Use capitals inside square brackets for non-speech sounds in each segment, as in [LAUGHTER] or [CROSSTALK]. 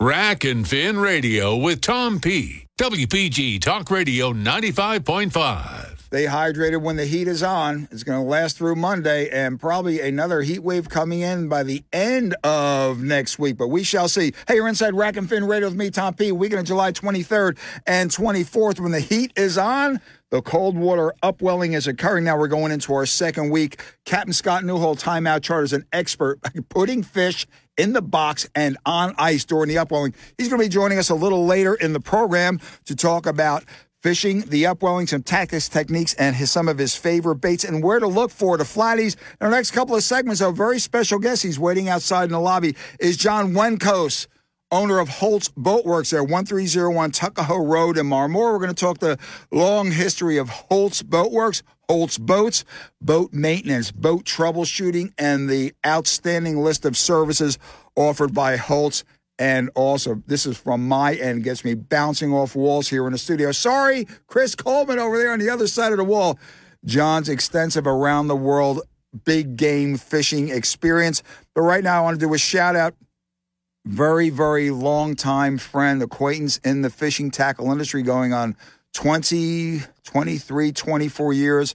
Rack and Fin Radio with Tom P. WPG Talk Radio 95.5. They hydrated when the heat is on. It's going to last through Monday and probably another heat wave coming in by the end of next week. But we shall see. Hey, you're inside Rack and Fin Radio with me, Tom P. Weekend of July 23rd and 24th. When the heat is on, the cold water upwelling is occurring. Now we're going into our second week. Captain Scott Newhall, timeout chart, is an expert [LAUGHS] putting fish in the box and on ice during the upwelling. He's going to be joining us a little later in the program to talk about fishing, the upwelling, some tactics, techniques, and his, some of his favorite baits and where to look for the flatties. In our next couple of segments, a very special guest. He's waiting outside in the lobby. Is John Wenkos, owner of Holtz Boatworks there, 1301 Tuckahoe Road in Marmora. We're going to talk the long history of Holtz Boatworks, Holtz Boats, boat maintenance, boat troubleshooting, and the outstanding list of services offered by Holtz and also, this is from my end, gets me bouncing off walls here in the studio. Sorry, Chris Coleman over there on the other side of the wall. John's extensive around the world big game fishing experience. But right now, I want to do a shout out. Very, very long time friend, acquaintance in the fishing tackle industry going on 20, 23, 24 years.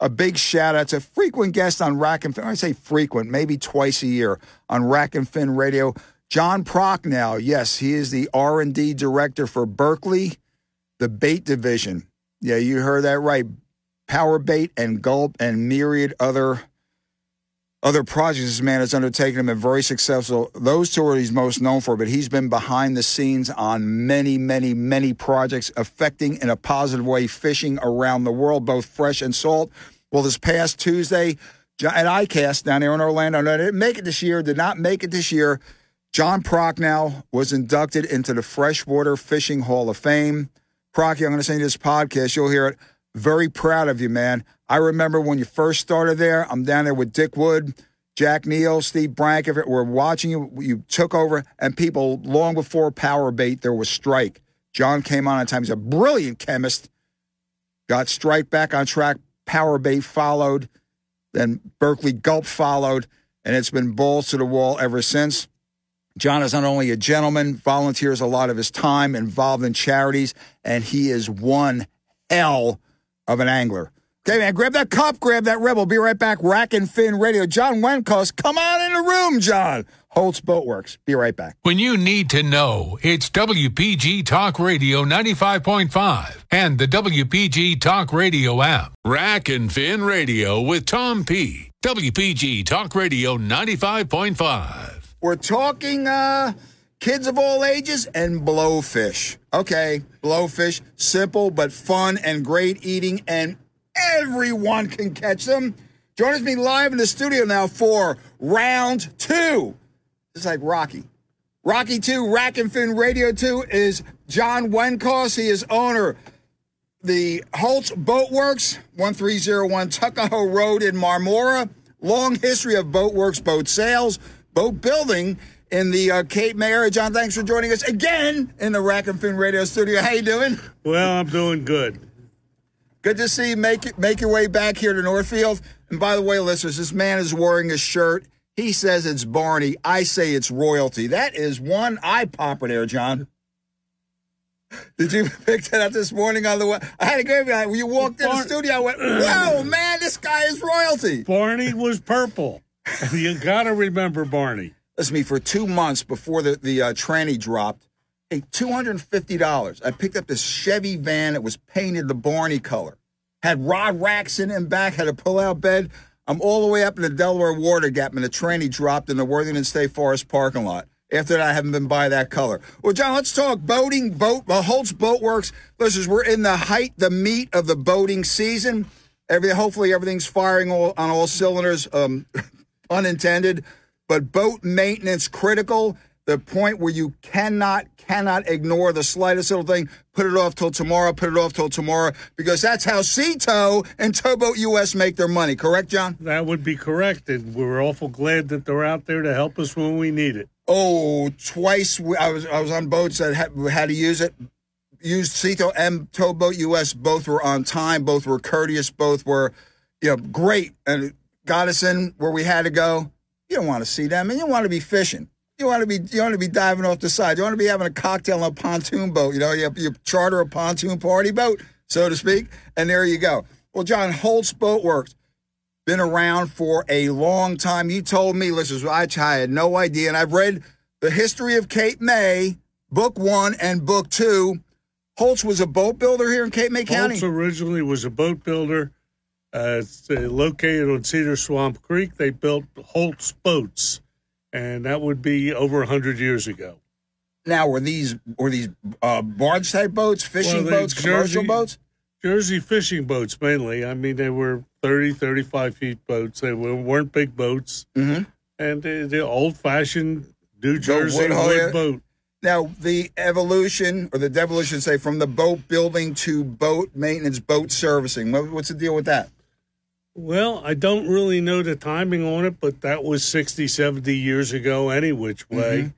A big shout out to frequent guest on Rack and Fin. I say frequent, maybe twice a year on Rack and Fin Radio. John Prochnow, yes, he is the R&D director for Berkley, the bait division. Yeah, you heard that right. Power bait and gulp and myriad other other projects this man has undertaken have been very successful. Those two are he's most known for, but he's been behind the scenes on many, many, many projects affecting in a positive way fishing around the world, both fresh and salt. Well, this past Tuesday at ICAST down here in Orlando, didn't make it this year, did not make it this year. John Prochnow was inducted into the Freshwater Fishing Hall of Fame. Procky, I'm going to send you this podcast. You'll hear it. Very proud of you, man. I remember when you first started there. I'm down there with Dick Wood, Jack Neal, Steve Brankovic. We're watching you. You took over, and people long before Power Bait, there was Strike. John came on at time. He's a brilliant chemist. Got Strike back on track. Power Bait followed. Then Berkley Gulp followed, and it's been balls to the wall ever since. John is not only a gentleman, volunteers a lot of his time involved in charities, and he is one hell of an angler. Okay, man, grab that cup, grab that rebel. Be right back. Rack and Fin Radio. John Wenkos, come on in the room, John. Holtz Boatworks. Be right back. When you need to know, it's WPG Talk Radio 95.5 and the WPG Talk Radio app. Rack and Fin Radio with Tom P. WPG Talk Radio 95.5. We're talking uh, kids of all ages and blowfish. Okay, blowfish, simple but fun and great eating, and everyone can catch them. Join us me live in the studio now for round two. It's like Rocky. Rocky 2, Rack and Fin Radio 2 is John Wenkos. He is owner the Holtz Boatworks, 1301 Tuckahoe Road in Marmora. Long history of Boatworks boat sales, boat building in the uh, Cape May area. John, thanks for joining us again in the Rack and Fin Radio studio. How you doing? Well, I'm doing good. Good to see you make it, make your way back here to Northfield. And by the way, listeners, this man is wearing a shirt. He says it's Barney. I say it's royalty. That is one eye popper there, John. Did you [LAUGHS] pick that up this morning on the way? I had to go. When you walked in the studio, I went, "Whoa, man, this guy is royalty." Barney was purple. [LAUGHS] you got to remember Barney. Listen to me, for two months before the, the uh, tranny dropped, hey, $250. I picked up this Chevy van that was painted the Barney color, had rod racks in it and back, had a pull out bed. I'm all the way up in the Delaware Water Gap, and the tranny dropped in the Worthington State Forest parking lot. After that, I haven't been by that color. Well, John, let's talk boating, boat, uh, Holtz Boat Works. Listen, we're in the height, the meat of the boating season. Every, hopefully, everything's firing all, on all cylinders, um, [LAUGHS] unintended but boat maintenance critical. The point where you cannot cannot ignore the slightest little thing. Put it off till tomorrow. Put it off till tomorrow because that's how Tow and Towboat US make their money. Correct, John? That would be correct, and we're awful glad that they're out there to help us when we need it. Oh, twice I was I was on boats that had, had to use it. Used Tow and Towboat US. Both were on time. Both were courteous. Both were, you know, great and got us in where we had to go. You don't want to see them, and you want to be fishing. You want to be you want to be diving off the side. You want to be having a cocktail on a pontoon boat. You know, you, you charter a pontoon party boat, so to speak, and there you go. Well, John Holtz Boatworks been around for a long time. You told me, listen, I had no idea, and I've read the history of Cape May, book one and book two. Holtz was a boat builder here in Cape May County. Holtz originally was a boat builder. Uh, uh, located on Cedar Swamp Creek. They built Holtz boats, and that would be over hundred years ago. Now, were these were these uh, barge type boats, fishing Well, boats, commercial boats? Jersey fishing boats mainly. I mean, they were 30, 35 feet boats. They were, weren't big boats, Mm-hmm. and they, they're old fashioned New Jersey wood wood, boat. Now, the evolution, or the devolution, say, from the boat building to boat maintenance, boat servicing. What, what's the deal with that? Well, I don't really know the timing on it, but that was 60, 70 years ago, any which mm-hmm. way,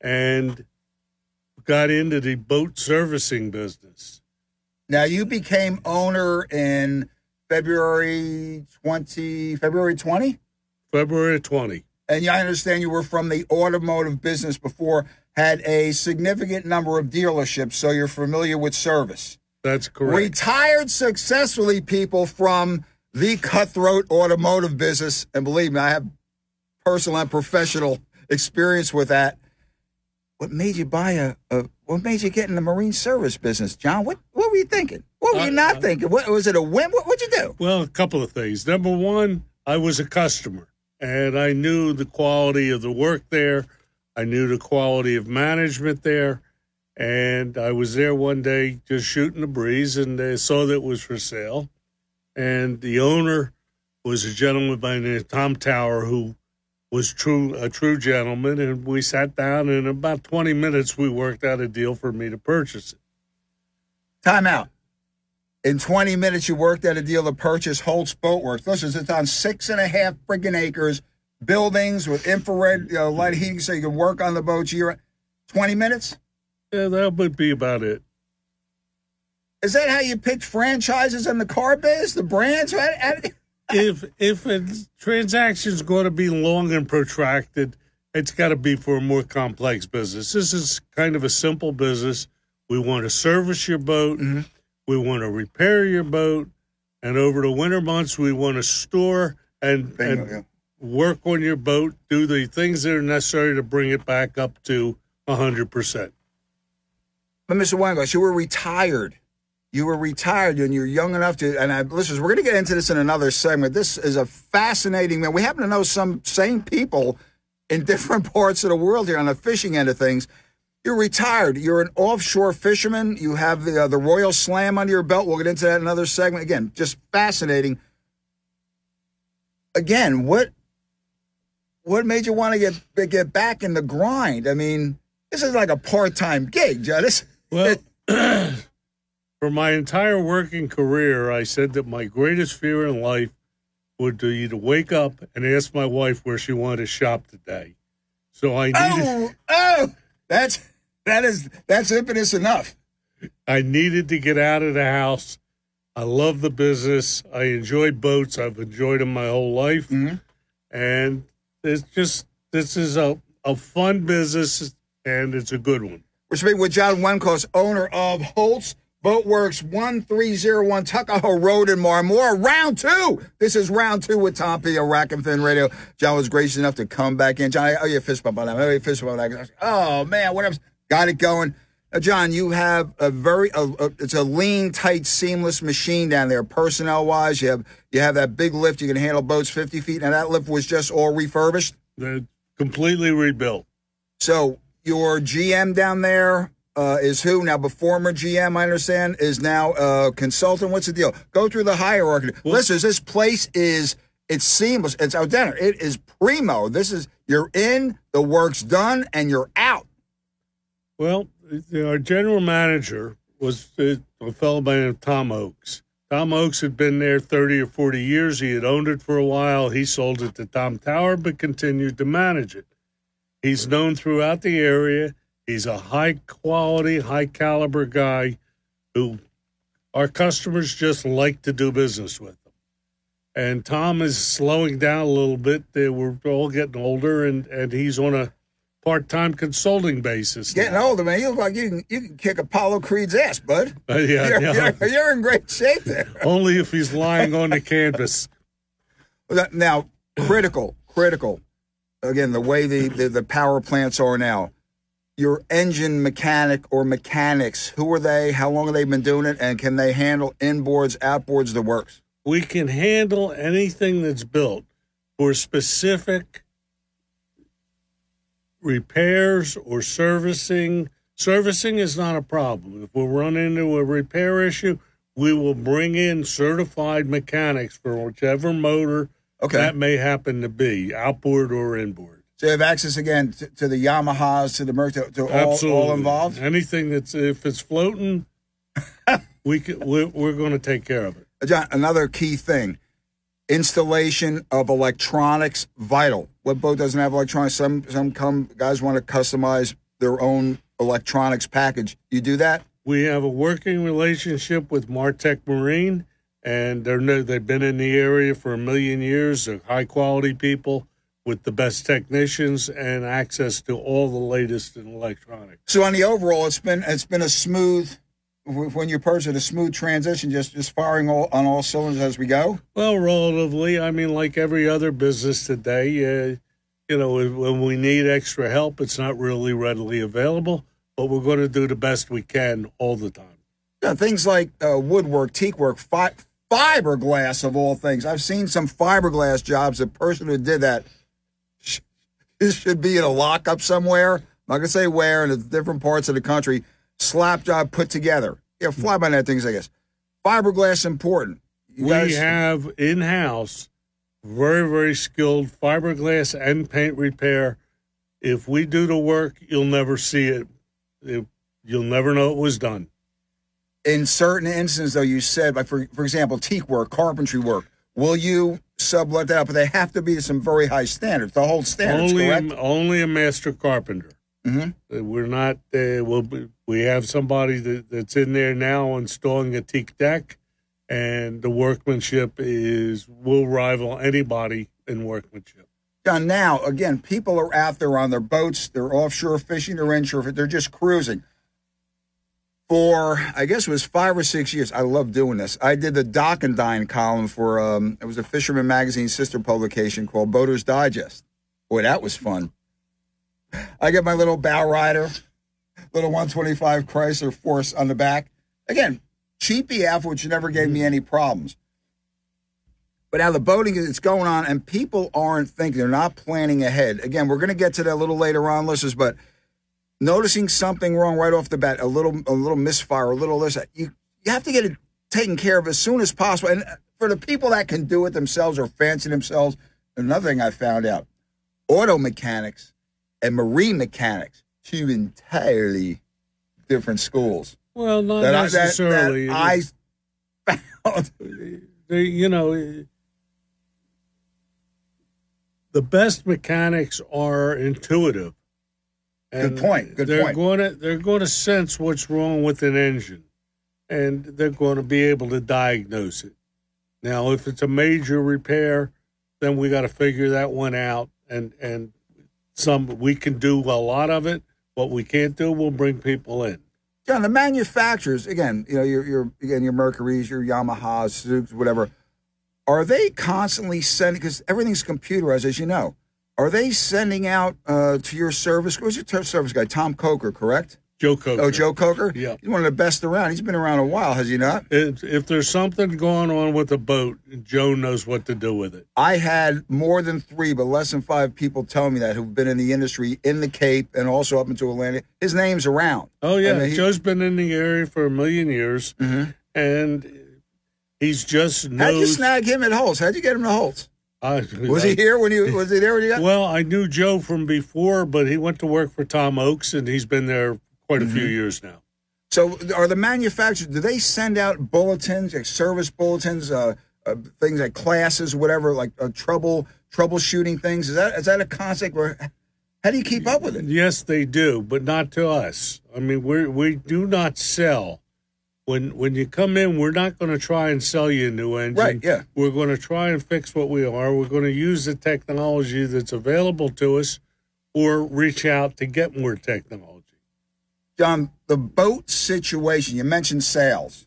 and got into the boat servicing business. Now, you became owner in February 20, February 20? February 20. And I understand you were from the automotive business before, had a significant number of dealerships, so you're familiar with service. That's correct. Retired successfully, people from the cutthroat automotive business. And believe me, I have personal and professional experience with that. What made you buy a, a what made you get in the marine service business, John? What what were you thinking? What were you not uh, thinking? What was it a whim? What would you do? Well, a couple of things. Number one, I was a customer and I knew the quality of the work there. I knew the quality of management there. And I was there one day just shooting the breeze and they saw that it was for sale. And the owner was a gentleman by the name of Tom Tower who was true a true gentleman and we sat down and in about 20 minutes we worked out a deal for me to purchase it. Time out. In 20 minutes, you worked out a deal to purchase Holtz Boatworks. Listen, it's on six and a half friggin' acres, buildings with infrared you know, light heating so you can work on the boats year 20 minutes? Yeah, that would be about it. Is that how you pick franchises in the car biz? The brands? [LAUGHS] If if a transaction's going to be long and protracted, it's got to be for a more complex business. This is kind of a simple business. We want to service your boat. Mm-hmm. We want to repair your boat, and over the winter months, we want to store and, Bingo, and yeah. work on your boat. Do the things that are necessary to bring it back up to hundred percent. But Mr. Weinglass, you were retired. You were retired and you're young enough to. And I, listen, we're going to get into this in another segment. This is a fascinating man. We happen to know some same people in [LAUGHS] different parts of the world here on the fishing end of things. You're retired. You're an offshore fisherman. You have the uh, the Royal Slam under your belt. We'll get into that in another segment. Again, just fascinating. Again, what what made you want to get get back in the grind? I mean, this is like a part time gig. This [LAUGHS] Well, [CLEARS THROAT] for my entire working career, I said that my greatest fear in life would be to wake up and ask my wife where she wanted to shop today. So I needed, Oh, oh, that's that is that's impetus enough. I needed to get out of the house. I love the business. I enjoy boats. I've enjoyed them my whole life, Mhm. and it's just this is a a fun business and it's a good one. We're speaking with John Wenkos, owner of Holtz Boatworks, one three zero one Tuckahoe Road in Marmora. Round two. This is round two with Tom P. of Rack and Fin Radio. John was gracious enough to come back in. John, I owe you a fist bump on that. I owe you a fist bump on that. Oh man, what else? Got it going. Now, John, you have a very a, a, it's a lean, tight, seamless machine down there. Personnel wise, you have you have that big lift. You can handle boats fifty feet. Now that lift was just all refurbished. They're completely rebuilt. So your GM down there uh, is who now? The former GM, I understand, is now a consultant. What's the deal? Go through the hierarchy. Listen, this place is it's seamless. It's out there. It is primo. This is you're in, the work's done, and you're out. Well, our general manager was a fellow by the name of Tom Oakes. Tom Oakes had been there 30 or 40 years. He had owned it for a while. He sold it to Tom Tower, but continued to manage it. He's known throughout the area. He's a high quality, high caliber guy who our customers just like to do business with him. And Tom is slowing down a little bit. They were all getting older, and, and he's on a part-time consulting basis. Getting now. older, man. You look like you can you can kick Apollo Creed's ass, bud. [LAUGHS] Uh, yeah, you're, yeah. you're- you're in great shape there. [LAUGHS] Only if he's lying on the canvas. Now, critical, critical. Again, the way the, the, the power plants are now. Your engine mechanic or mechanics, who are they? How long have they been doing it? And can they handle inboards, outboards, the works? We can handle anything that's built for specific repairs or servicing. Servicing is not a problem. If we run into a repair issue, we will bring in certified mechanics for whichever motor Okay. that may happen to be, outboard or inboard. You have access again to, to the Yamahas, to the Merc, to, to all, Absolutely. all involved? Anything that's if it's floating, [LAUGHS] we can, we're, we're going to take care of it. Uh, John, another key thing installation of electronics vital. What boat doesn't have electronics? Some some come guys want to customize their own electronics package. You do that? We have a working relationship with Martech Marine, and they're they've been in the area for a million years. They're high quality people with the best technicians and access to all the latest in electronics. So on the overall, it's been it's been a smooth when you purchase it, a smooth transition, just just firing all on all cylinders as we go. Well, relatively, I mean, like every other business today, uh, you know, when we need extra help, it's not really readily available, but we're going to do the best we can all the time. Yeah, things like uh, woodwork, teak work, fi- fiberglass of all things. I've seen some fiberglass jobs. The person who did that should be in a lockup somewhere. I'm not gonna say where in the different parts of the country. Slap job put together. Yeah, fly by night things. I guess fiberglass important. You we guys- have in house very, very skilled fiberglass and paint repair. If we do the work, you'll never see it. It- you'll never know it was done. in certain instances, though, you said, like for for example, teak work, carpentry work. Will you sublet that out? But they have to be to some very high standards. The whole standards, only, correct? a, only a master carpenter. Mhm. Uh, We're not. Uh, we'll be, we have somebody that, that's in there now installing a teak deck, and the workmanship is will rival anybody in workmanship. John, now again, people are out there on their boats. They're offshore fishing. They're inshore. They're just cruising. For I guess it was five or six years. I love doing this. I did the Dock and Dine column for um, it was a Fisherman Magazine sister publication called Boaters Digest. Boy, that was fun. I get my little bow rider, little 125 Chrysler Force on the back. Again, cheapy F, which never gave me any problems. But now the boating is it's going on, and people aren't thinking; they're not planning ahead. Again, we're going to get to that a little later on, listeners. But noticing something wrong right off the bat, a little, a little misfire, a little this, you you have to get it taken care of as soon as possible. And uh, for the people that can do it themselves or fancy themselves, another thing I found out: auto mechanics and marine mechanics, two entirely different schools. Well, not That I, that, necessarily. that I found. [LAUGHS] you know, the best mechanics are intuitive. Good point, good they're point. Going to, they're going to sense what's wrong with an engine, and they're going to be able to diagnose it. Now, if it's a major repair, then we got to figure that one out, and and some we can do a lot of it. What we can't do, we'll bring people in. John, the manufacturers, again, you know, your, your again, your Mercury's, your Yamahas, Suzuki's, whatever, are they constantly sending, because everything's computerized, as you know, are they sending out uh, to your service? Who's your service guy? Tom Coker, correct? Joe Coker. Oh, Joe Coker? Yeah. He's one of the best around. He's been around a while, has he not? If, if there's something going on with the boat, Joe knows what to do with it. I had more than three, but less than five people tell me that who've been in the industry in the Cape and also up into Atlantic. His name's around. Oh yeah, he- Joe's been in the area for a million years, and he's just knows. How'd you snag him at Holtz? How'd you get him to Holtz? I- Was he here when you was he there when you got? Well, I knew Joe from before, but he went to work for Tom Oakes, and he's been there quite a few Mm-hmm. years now. So, are the manufacturers? Do they send out bulletins, like service bulletins, uh, uh, things like classes, whatever, like uh, trouble troubleshooting things? Is that is that a concept? Where how do you keep up with it? Yes, they do, but not to us. I mean, we we do not sell. When when you come in, we're not going to try and sell you a new engine. Right, yeah. We're going to try and fix what we are. We're going to use the technology that's available to us. or reach out to get more technology. John, the boat situation, you mentioned sales.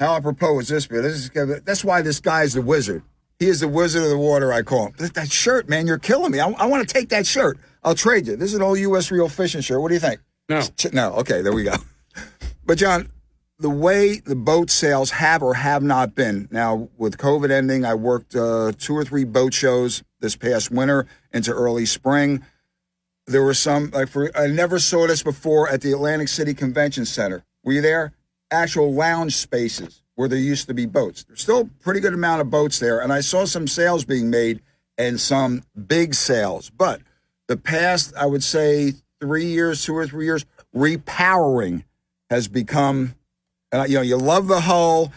How apropos is this? But This is, that's why this guy's the wizard. He is the wizard of the water, I call him. That, that shirt, man, you're killing me. I, I want to take that shirt. I'll trade you. This is an old U.S. Real Fishing shirt. What do you think? No. No. Okay, there we go. [LAUGHS] But, John, the way the boat sales have or have not been now with COVID ending, I worked uh, two or three boat shows this past winter into early spring. There were some, like for, I never saw this before at the Atlantic City Convention Center. Were you there? Actual lounge spaces where there used to be boats. There's still a pretty good amount of boats there, and I saw some sales being made and some big sales. But the past, I would say, three years, two or three years, repowering has become, uh, you know, you love the hull,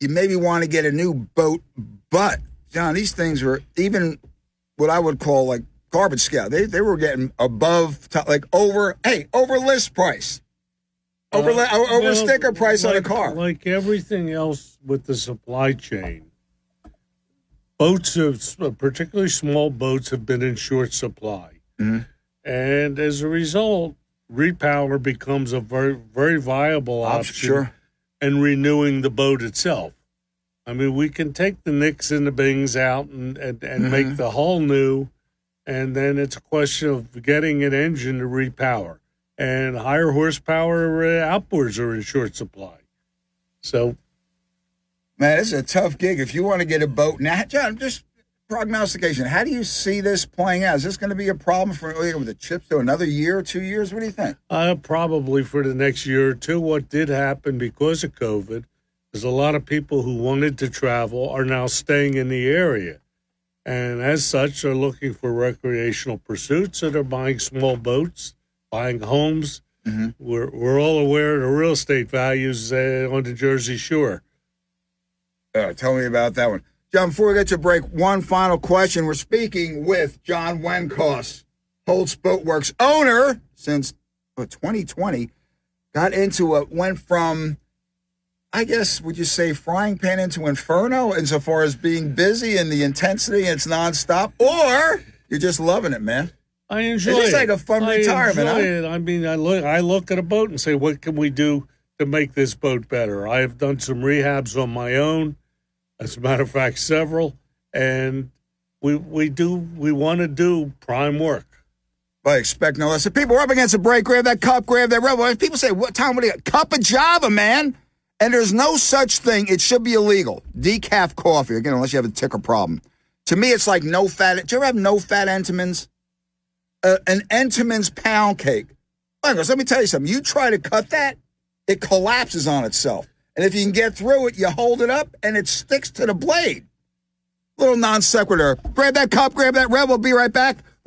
you maybe want to get a new boat, but John, these things were even what I would call like garbage scale. They they were getting above, like over, hey, over list price. Over, uh, over well, sticker price like, on a car. Like everything else with the supply chain, boats, have, particularly small boats, have been in short supply. Mm-hmm. And as a result, repower becomes a very, very viable option sure. and renewing the boat itself. I mean, we can take the nicks and the bings out and, and, and mm-hmm. make the hull new, and then it's a question of getting an engine to repower and higher horsepower uh, outboards are in short supply. So, man, it's a tough gig. If you want to get a boat now, John, just prognostication. How do you see this playing out? Is this going to be a problem for with the chips to another year or two years? What do you think? Uh, probably for the next year or two. What did happen because of COVID is a lot of people who wanted to travel are now staying in the area. And as such, are looking for recreational pursuits and are buying small boats buying homes. Mm-hmm. We're we're all aware of the real estate values uh, on the Jersey Shore. Uh, tell me about that one, John. Before we get to break, one final question. We're speaking with John Wenkos, Holtz Boatworks owner since 2020. Got into it, went from, I guess, would you say frying pan into inferno insofar as being busy and the intensity and it's nonstop, or you're just loving it, man? I enjoy it's it. like a fun I retirement. Enjoy huh? it. I mean, I look, I look at a boat and say, what can we do to make this boat better? I have done some rehabs on my own. As a matter of fact, several, and we we do we want to do prime work. I expect no less. People are up against a break. Grab that cup. Grab that rebel. People say, "What time? You got? Cup of Java, man." And there's no such thing. It should be illegal. Decaf coffee again, unless you have a ticker problem. To me, it's like no fat. Do you ever have no fat Entenmann's? uh, an Entenmann's pound cake. Let me tell you something. You try to cut that, it collapses on itself. And if you can get through it, you hold it up and it sticks to the blade. Little non sequitur. Grab that cup, grab that red. We'll be right back.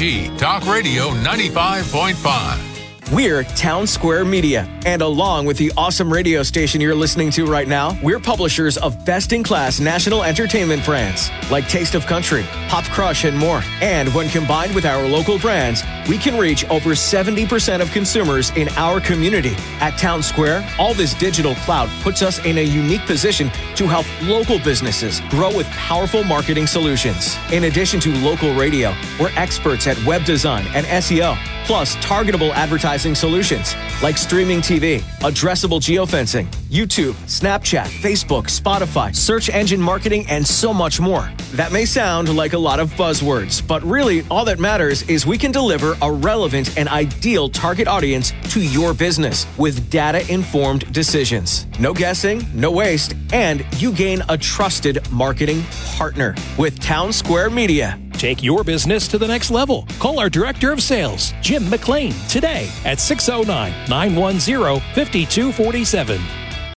Talk Radio 95.5. We're Town Square Media, and along with the awesome radio station you're listening to right now, we're publishers of best in class national entertainment brands like Taste of Country, Pop Crush, and more. And when combined with our local brands, we can reach over 70% of consumers in our community. At Town Square, all this digital cloud puts us in a unique position to help local businesses grow with powerful marketing solutions. In addition to local radio, we're experts at web design and SEO plus targetable advertising solutions like streaming TV, addressable geofencing, YouTube, Snapchat, Facebook, Spotify, search engine marketing, and so much more. That may sound like a lot of buzzwords, but really all that matters is we can deliver a relevant and ideal target audience to your business with data informed decisions. No guessing, no waste, and you gain a trusted marketing partner with Town Square Media. Take your business to the next level. Call our Director of Sales, Jim McLean, today at 609 910 5247.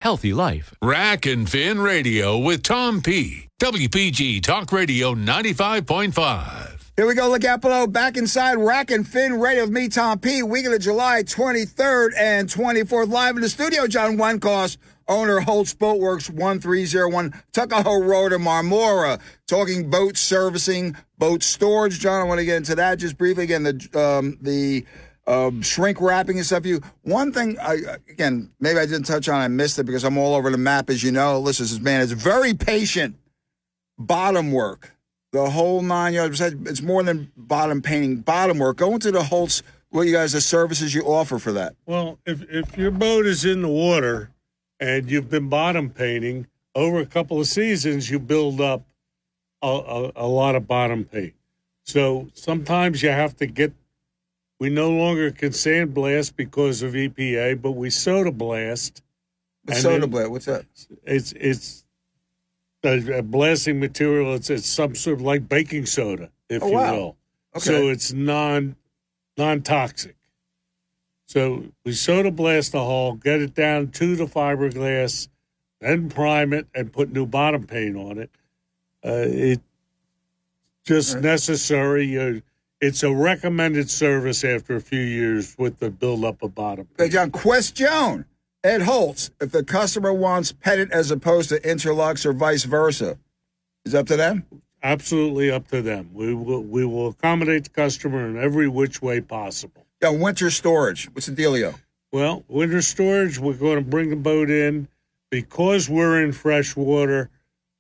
Healthy Life. Rack and Fin Radio with Tom P. WPG Talk Radio 95.5. Here we go. Look out below. Back inside Rack and Fin Radio with me, Tom P. Week of the July 23rd and 24th. Live in the studio, John Wenkos, owner Holtz Boatworks 1301 Tuckahoe Road in Marmora. Talking boat servicing, boat storage. John, I want to get into that just briefly. Again, the um, the uh, shrink wrapping and stuff. You one thing I, again, maybe I didn't touch on. I missed it because I'm all over the map, as you know. Listen, this man is very patient. Bottom work, the whole nine yards. It's more than bottom painting. Bottom work. Go into the Holtz. What you guys, the services you offer for that? Well, if if your boat is in the water and you've been bottom painting over a couple of seasons, you build up a, a, a lot of bottom paint. So sometimes you have to get we no longer can sandblast because of EPA, but we soda blast. What's soda blast? What's that? It's it's a, a, blasting material. It's it's some sort of like baking soda, if oh, you wow. will. Okay. So it's non non toxic. So we soda blast the hull, get it down to the fiberglass, then prime it and put new bottom paint on it. Uh, it just right. necessary. You it's a recommended service after a few years with the buildup of bottom. Hey, John, question. Ed Holtz, if the customer wants pettit as opposed to interlux or vice versa, is up to them? Absolutely up to them. We will we will accommodate the customer in every which way possible. Yeah, winter storage. What's the dealio? Well, winter storage, we're going to bring the boat in because we're in fresh water.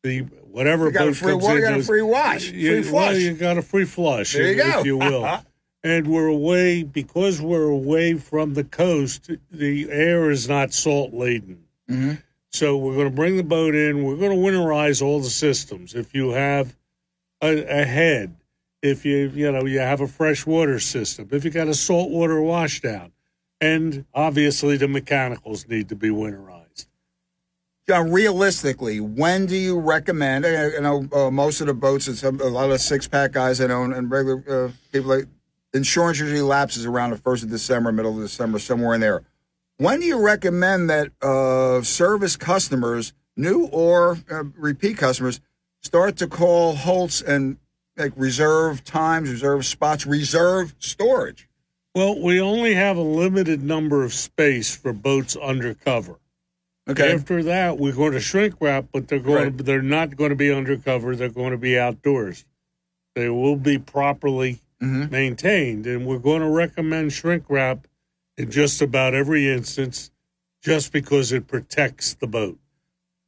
The whatever you got boat a free comes water, in, got a free wash, you, free flush. Well, you got a free flush, there you if, go. if you will. [LAUGHS] and we're away because we're away from the coast. The air is not salt laden, mm-hmm. so we're going to bring the boat in. We're going to winterize all the systems. If you have a, a head, if you you know you have a fresh water system, if you got a saltwater washdown, and obviously the mechanicals need to be winterized. John, realistically, when do you recommend? I know uh, most of the boats, it's a, lot of six pack guys I know, and regular uh, people like insurance usually lapses around the first of December, middle of December, somewhere in there. When do you recommend that uh, service customers, new or uh, repeat customers, start to call Holtz and like reserve times, reserve spots, reserve storage? Well, we only have a limited number of space for boats undercover. Okay. After that, we're going to shrink wrap, but they're going Right. to, they're not going to be undercover. They're going to be outdoors. They will be properly Mhm. maintained, and we're going to recommend shrink wrap in just about every instance, just because it protects the boat.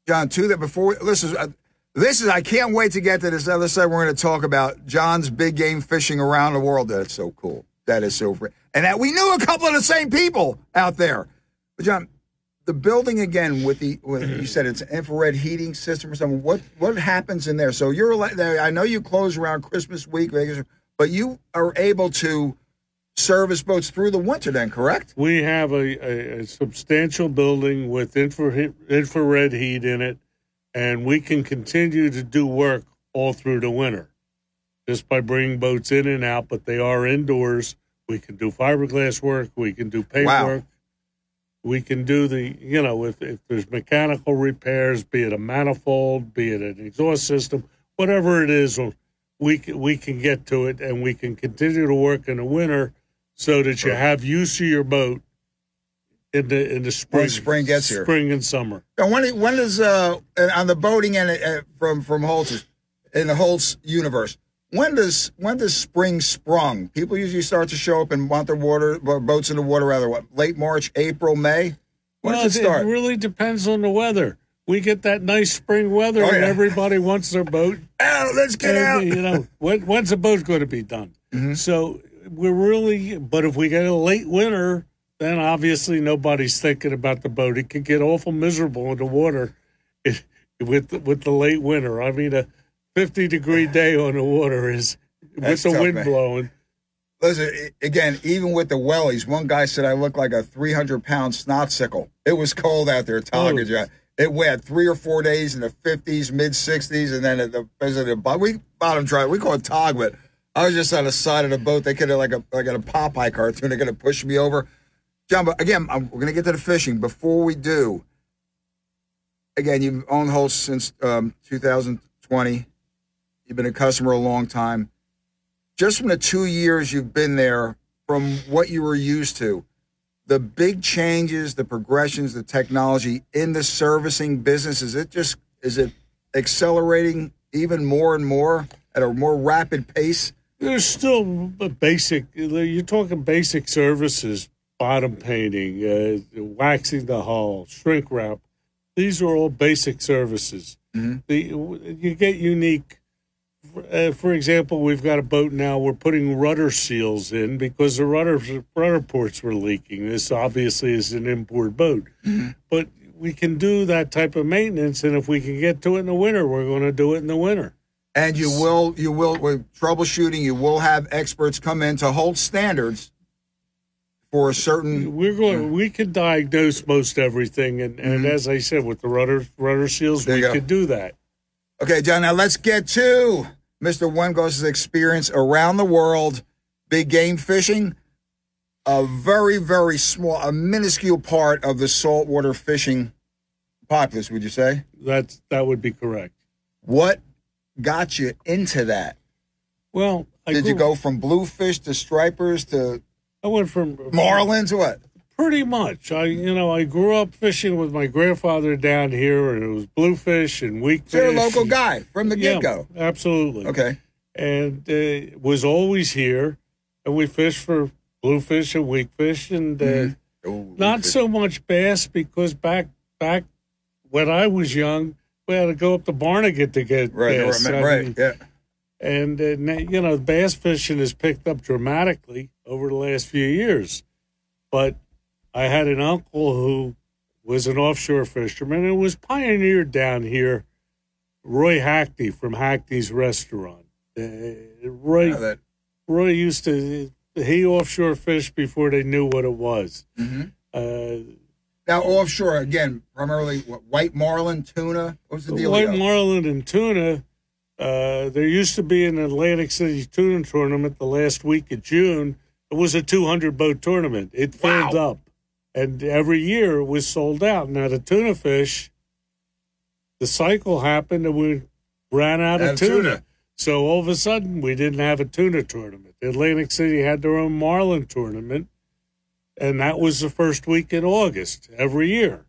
John, too, that before this is uh, this is I can't wait to get to this other side. We're going to talk about John's big game fishing around the world. That's so cool. That is so free. And that we knew a couple of the same people out there. But John, the building again with the with, you said it's an infrared heating system or something. What what happens in there? So you're I know you close around Christmas week, Vegas, but you are able to service boats through the winter. Then correct? We have a, a, a substantial building with infrared, infrared heat in it, and we can continue to do work all through the winter just by bringing boats in and out. But they are indoors. We can do fiberglass work. We can do paint Wow. We can do the, you know, if, if there's mechanical repairs, be it a manifold, be it an exhaust system, whatever it is, we can, we can get to it and we can continue to work in the winter so that you have use of your boat in the in the spring. When spring gets here. spring and summer. And when when does uh on the boating end uh, from from Holtz in the Holtz universe? When does when does spring sprung? People usually start to show up and want their water boats in the water rather what late March, April, May. When well, does it start? really depends on the weather. We get that nice spring weather, Oh, and everybody wants their boat. [LAUGHS] out, let's get And, out. You know, when, when's the boat going to be done? Mm-hmm. So we're really, but if we get a late winter, then obviously nobody's thinking about the boat. It can get awful miserable in the water [LAUGHS] with with the late winter. I mean, a fifty degree day on the water is That's with the tough, wind man. blowing. Listen, i- again, even with the wellies, one guy said I look like a 300 pound snot sickle. It was cold out there, Tonga. Oh. John. It we had three or four days in the 50s, mid 60s, and then at the visited bo- we bottom dry. We call it tog, but I was just on the side of the boat. They could have like a like in a Popeye cartoon. They're gonna push me over. John, but again, I'm, we're gonna get to the fishing. Before we do, again, you've owned Holtz since um, 2020. You've been a customer a long time. just from the two years you've been there, from what you were used to, the big changes, the progressions, the technology in the servicing business, is it just is it accelerating even more and more at a more rapid pace? There's still a basic. You're talking basic services, bottom painting, uh, waxing the hull, shrink wrap. These are all basic services. Mm-hmm. The, you get unique. Uh, for example, we've got a boat now. We're putting rudder seals in because the rudder rudder ports were leaking. This obviously is an import boat, Mm-hmm. but we can do that type of maintenance. And if we can get to it in the winter, we're going to do it in the winter. And you will, you will, with troubleshooting, you will have experts come in to hold standards for a certain. We're going. We could diagnose most everything, and, and as I said, with the rudder rudder seals, Mm-hmm. There we could do that. Okay, John. Now let's get to Mr. Wengos' experience around the world, big game fishing. A very, very small, a minuscule part of the saltwater fishing populace. Would you say? That's that would be correct. What got you into that? Well, I Did you go from bluefish to stripers to I went from marlins? To what? Pretty much. I you know I grew up fishing with my grandfather down here, and it was bluefish and weakfish. So you're a local guy from the Yeah, get go. absolutely. Okay. and uh, was always here, and we fished for bluefish and weakfish, and uh, Mm-hmm. Ooh, not so much bass because back back when I was young, we had to go up to Barnegat to get Right, bass. right, right. mean, Yeah. and uh, you know, bass fishing has picked up dramatically over the last few years. But I had an uncle who was an offshore fisherman and was pioneered down here. Roy Hackney from Hackney's Restaurant. Uh, Roy Roy used to he offshore fished before they knew what it was. Mhm. Uh, Now offshore again, primarily what, white marlin, tuna. What's the deal? White marlin and tuna. Uh, there used to be an Atlantic City tuna tournament the last week of June. It was a 200 boat tournament. It filled Wow. up, and every year it was sold out. Now the tuna fish, the cycle happened and we ran out of tuna. tuna. So all of a sudden we didn't have a tuna tournament. Atlantic City had their own marlin tournament, and that was the first week in August every year,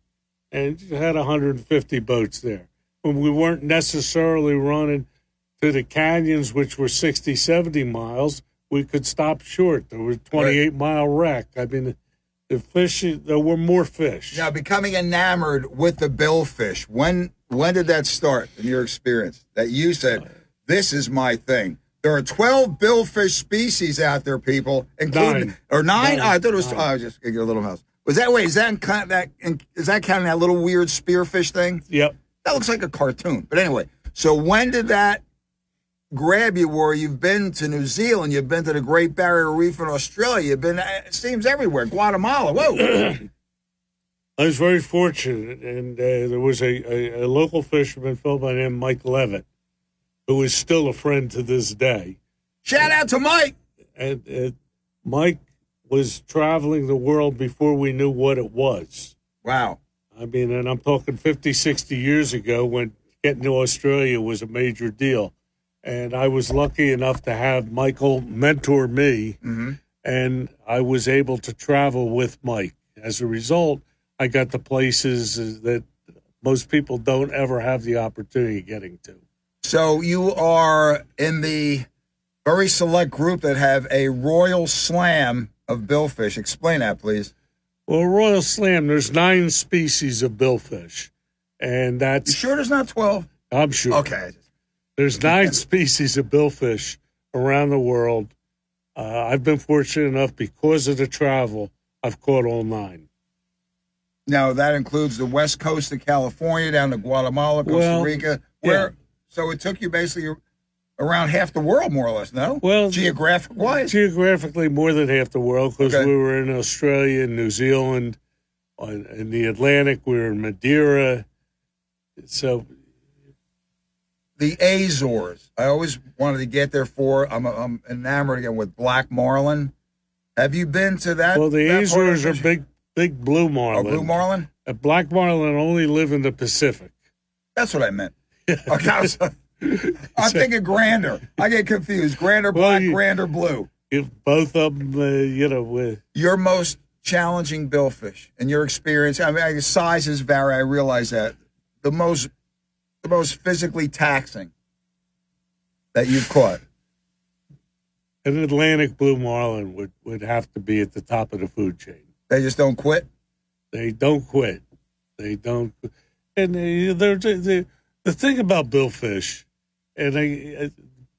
and had 150 boats there. When we weren't necessarily running to the canyons, which were 60, 70 miles, we could stop short. There was 28 mile wreck. I mean, the fish, there were more fish. Now becoming enamored with the billfish. When when did that start in your experience? That you said, "This is my thing." There are twelve billfish species out there, people, including Nine. or nine. Nine. Oh, I thought it was. Nine. Oh, I was just get a little mouse. Was that way Is that count that? Is that counting that little weird spearfish thing? Yep. That looks like a cartoon. But anyway, so when did that grab you? Where you've been to New Zealand, you've been to the Great Barrier Reef in Australia, you've been. It seems everywhere. Guatemala. Whoa. [CLEARS THROAT] I was very fortunate, and uh, there was a, a, a local fisherman fellow by the name Mike Levitt, who is still a friend to this day. Shout out to Mike. And uh, Mike was traveling the world before we knew what it was. Wow. I mean, and I'm talking 50, 60 years ago when getting to Australia was a major deal. And I was lucky enough to have Michael mentor me, mm-hmm. and I was able to travel with Mike. As a result, I got to places that most people don't ever have the opportunity of getting to. So you are in the very select group that have a royal slam of billfish. Explain that, please. Well, Royal Slam, there's nine species of billfish, and You that's sure there's not 12? I'm sure. Okay. There's nine species of billfish around the world. Uh, I've been fortunate enough because of the travel, I've caught all nine. Now, that includes the west coast of California down to Guatemala, Costa Well, Rica. Where? So it took you basically around half the world, more or less, no? Well, Geographic wise? geographically more than half the world because Okay. we were in Australia and New Zealand, on, in the Atlantic, we were in Madeira. So the Azores. I always wanted to get there for. I'm, I'm enamored again with black marlin. Have you been to that? well, the that Azores are big, big blue Oh, marlin. blue marlin. Uh, black marlin only live in the Pacific. That's what I meant. [LAUGHS] Okay, I was- [LAUGHS] I'm thinking grander. I get confused. Grander Well, black, you- grander blue. If both of them, uh, you know, with Your most challenging billfish in your experience. I mean, sizes vary. I realize that. The most, the most physically taxing that you've caught. an Atlantic blue marlin would, would have to be at the top of the food chain. They just don't quit. They don't quit. They don't. And they, they're, they, the thing about billfish, and they, uh,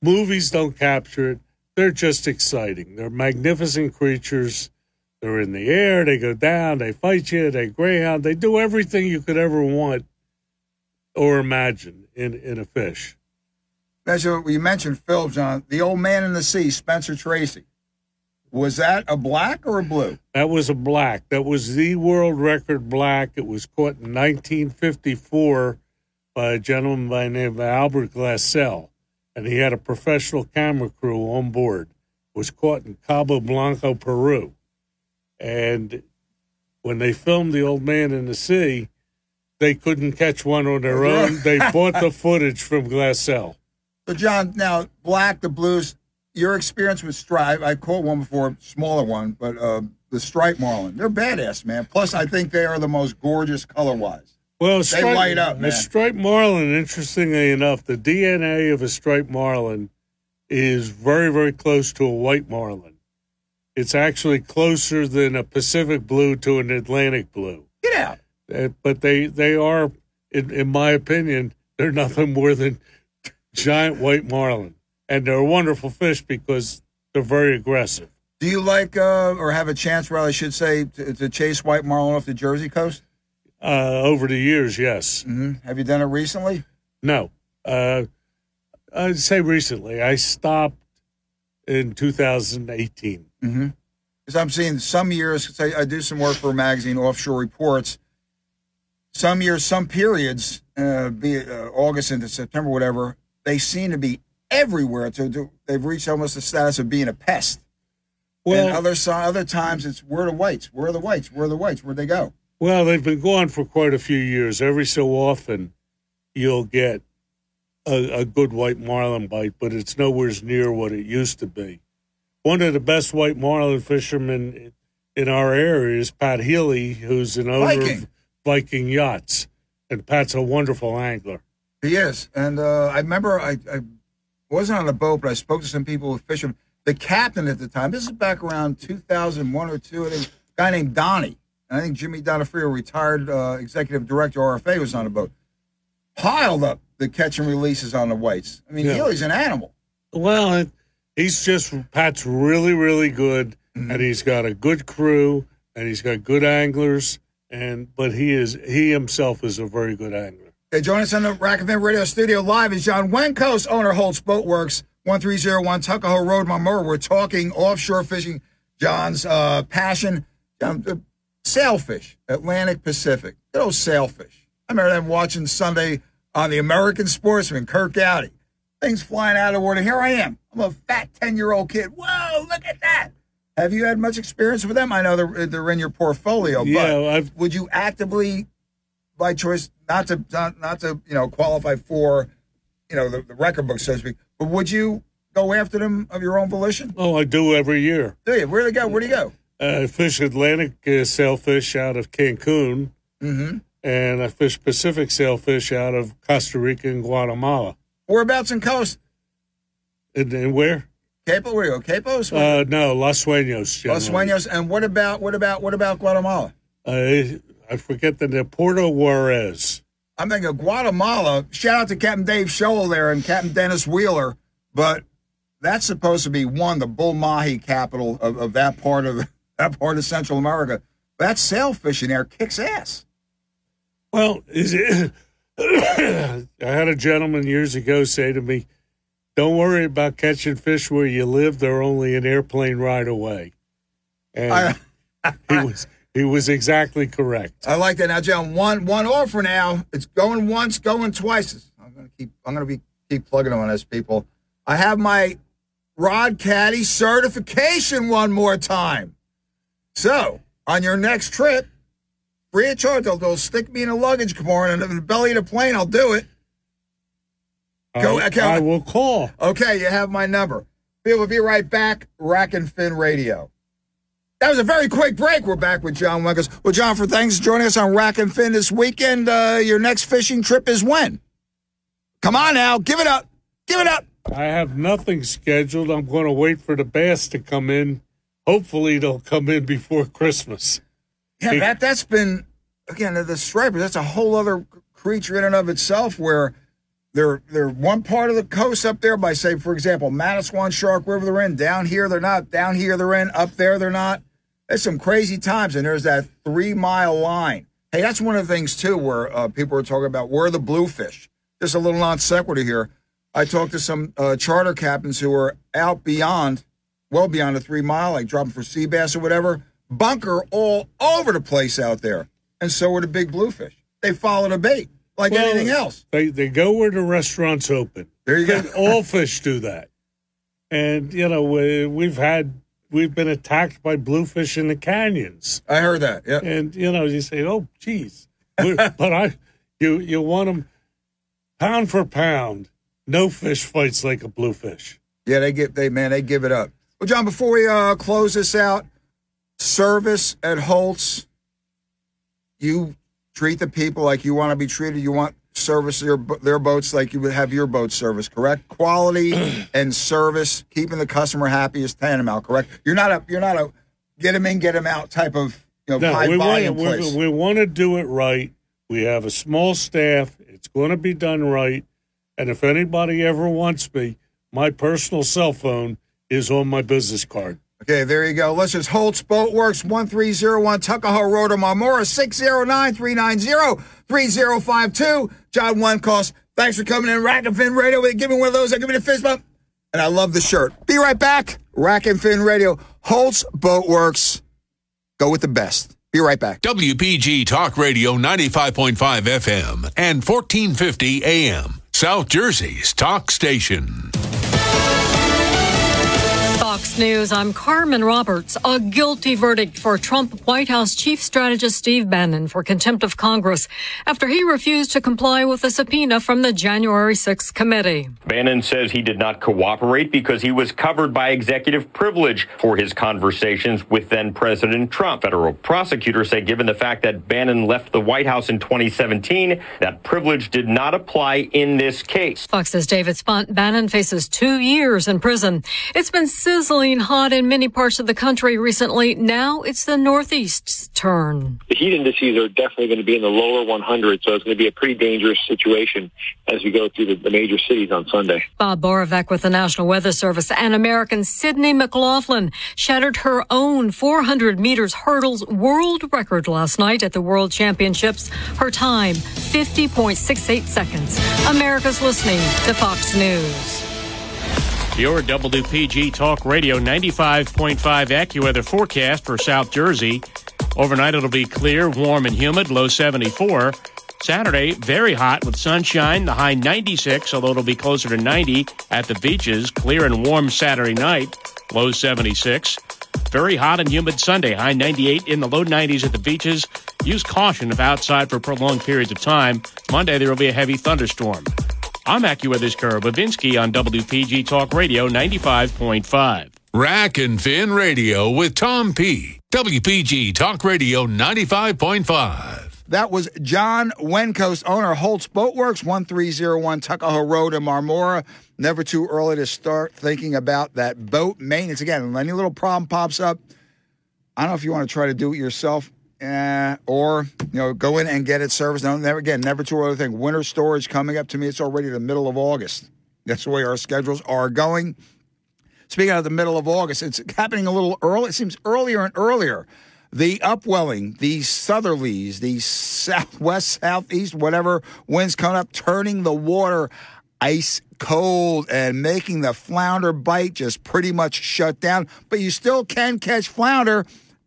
movies don't capture it. They're just exciting. They're magnificent creatures. They're in the air. They go down. They fight you. They greyhound. They do everything you could ever want or imagine in, in a fish. That's you mentioned, Phil John, the old man in the sea, Spencer Tracy. Was that a black or a blue? That was a black. That was the world record black. It was caught in 1954 by a gentleman by the name of Albert Glassell, and he had a professional camera crew on board. It was caught in Cabo Blanco, Peru, and when they filmed the old man in the sea, they couldn't catch one on their own. [LAUGHS] They bought the footage from Glassell. So, John, now black, the blues. Your experience with stripe, I caught one before, smaller one, but uh, the stripe marlin, they're badass, man. Plus, I think they are the most gorgeous color wise. Well, They light up, man. A striped marlin, interestingly enough, the DNA of a striped marlin is very, very close to a white marlin. It's actually closer than a Pacific blue to an Atlantic blue. Get out. But they they are, in, in my opinion, they're nothing more than giant white marlin, and they're a wonderful fish because they're very aggressive. Do you like, uh, or have a chance, rather, I should say, to, to chase white marlin off the Jersey coast? Uh, over the years, yes. hmm Have you done it recently? No. Uh, I'd say recently. I stopped in 2018. Mm-hmm. Because I'm seeing some years, 'cause I, I do some work for a magazine, Offshore Reports. Some years, some periods, uh, be it uh, August into September, whatever, they seem to be everywhere. To, to they've reached almost the status of being a pest. Well, and other other times, it's where are the whites? Where are the whites? Where are the whites? Where'd they go? well, they've been gone for quite a few years. Every so often, you'll get a, a good white marlin bite, but it's nowhere near what it used to be. One of the best white marlin fishermen in our area is Pat Healey, who's an owner Viking. of Viking Yachts, and Pat's a wonderful angler. He is, and uh, I remember I, I wasn't on the boat, but I spoke to some people with fishermen. The captain at the time, this is back around 2001 or two, I think, a guy named Donnie. And I think Jimmy Donofrio, retired uh, executive director RFA, was on the boat. Piled up the catch and releases on the whites. I mean, Yeah. Healey's an animal. Well, he's just Pat's really, really good, and he's got a good crew, and he's got good anglers, and but he is he himself is a very good angler. Hey, join us on the Rack and Fin Radio Studio live is John Wenkos, owner Holtz Boatworks, 1301 Tuckahoe Road, Marmora. We're talking offshore fishing. John's uh, passion, John, uh, sailfish, Atlantic Pacific. Good old sailfish. I remember them watching Sunday on the American Sportsman, Curt Gowdy. Things flying out of the water. Here I am. I'm a fat 10 year old kid. Whoa, look at that. Have you had much experience with them? I know they're, they're in your portfolio, but Yeah, I've would you actively by choice not to not, not to you know qualify for you know the, the record book so to speak but would you go after them of your own volition oh I do every year. do you where do they go where do you go Uh, I fish Atlantic uh, sailfish out of Cancun, mm-hmm. and I fish Pacific sailfish out of Costa Rica and Guatemala. whereabouts in coast And, and where? Capo where you go capos Uh, no, Los Sueños. los sueños and what about what about what about guatemala I I forget the name. Puerto Juarez. i'm thinking of guatemala shout out to captain dave scholl there and captain dennis wheeler but that's supposed to be one the bull mahi capital of, of that part of [LAUGHS] that part of central america that sailfishing there kicks ass Well, is it? [COUGHS] I had a gentleman years ago say to me, "Don't worry about catching fish where you live; they're only an airplane ride away." And he [LAUGHS] was he was exactly correct. I like that. Now, John, one one offer now. It's going once, going twice. I'm gonna keep. I'm gonna be keep plugging on this, people. I have my Rod Caddy certification one more time. So, on your next trip, free of charge, they'll, they'll stick me in a luggage compartment in the belly of the plane. I'll do it. Go, I, okay. I will call. Okay, you have my number. We will be right back. Rack and Fin Radio. That was a very quick break. We're back with John Wenkos. Well, John, for thanks for joining us on Rack and Fin this weekend. Uh, your next fishing trip is when? Come on now, give it up. Give it up. I have nothing scheduled. I'm going to wait for the bass to come in. Hopefully, they'll come in before Christmas. Yeah, that that's been again the, the stripers. That's a whole other creature in and of itself. Where they're they're one part of the coast up there by say, for example, Manasquan Shark River. They're in down here. They're not down here. They're in up there. They're not. There's some crazy times, and there's that three mile line. Hey, that's one of the things too, where uh, people are talking about where are the bluefish. Just a little non sequitur here. I talked to some uh, charter captains who are out beyond, well beyond the three mile, like dropping for sea bass or whatever. Bunker all over the place out there, and so are the big bluefish. They follow the bait like Well, anything else. They they go where the restaurants open. There you go. All fish do that. And you know we, we've had we've been attacked by bluefish in the canyons. I heard that. Yeah. And you know you say, oh, geez, [LAUGHS] but I you you want them pound for pound. No fish fights like a bluefish. Yeah, they get they man, they give it up. Well, John, before we uh close this out, service at Holtz, you treat the people like you want to be treated. You want service their their boats like you would have your boat service, correct? Quality [CLEARS THROAT] and service, keeping the customer happy is tantamount, correct? You're not a you're not a get them in, get them out type of you know No, high we want volume we, place. we want to do it right. We have a small staff. It's going to be done right. And if anybody ever wants me, my personal cell phone is on my business card. Okay, there you go. Let's just Holtz Boatworks, 1301 Tuckahoe Road Marmora, 609-390-3052. John Wenkos, thanks for coming in. Rack and Fin Radio. Give me one of those. Give me the fist bump. And I love the shirt. Be right back. Rack and Fin Radio. Holtz Boatworks. Go with the best. Be right back. WPG Talk Radio 95.5 FM and 1450 AM. South Jersey's talk station. Fox News, I'm Carmen Roberts. A guilty verdict for Trump White House chief strategist Steve Bannon for contempt of Congress after he refused to comply with a subpoena from the January 6th committee. Bannon says he did not cooperate because he was covered by executive privilege for his conversations with then President Trump. Federal prosecutors say given the fact that Bannon left the White House in 2017, that privilege did not apply in this case. Fox's David Spunt Bannon faces two years in prison. It's been sizzling hot in many parts of the country recently. Now it's the Northeast's turn. the heat indices are definitely going to be in the lower 100, so it's going to be a pretty dangerous situation as we go through the, the major cities on Sunday. Bob Borovec with the National Weather Service and American Sydney McLaughlin shattered her own 400 meters hurdles world record last night at the World Championships. Her time, 50.68 seconds. America's listening to Fox News. Your WPG Talk Radio 95.5 AccuWeather forecast for South Jersey. Overnight it'll be clear, warm, and humid, low 74. Saturday, very hot with sunshine, the high 96, although it'll be closer to 90 at the beaches. Clear and warm Saturday night, low 76. Very hot and humid Sunday, high 98 in the low 90s at the beaches. Use caution if outside for prolonged periods of time. Monday, there will be a heavy thunderstorm. I'm AccuWeather's Kara Babinski on WPG Talk Radio 95.5. Rack and Fin Radio with Tom P. WPG Talk Radio 95.5. That was John Wenkos, owner of Holtz Boatworks, 1301 Tuckahoe Road in Marmora. Never too early to start thinking about that boat maintenance. Again, any little problem pops up, I don't know if you want to try to do it yourself uh, or, you know, go in and get it serviced. Never, again, never too early Thing. Winter storage coming up to me. It's already the middle of August. That's the way our schedules are going. Speaking of the middle of August, it's happening a little early. It seems earlier and earlier. The upwelling, the southerlies, the southwest, southeast, whatever winds coming up, turning the water ice cold and making the flounder bite just pretty much shut down. But you still can catch flounder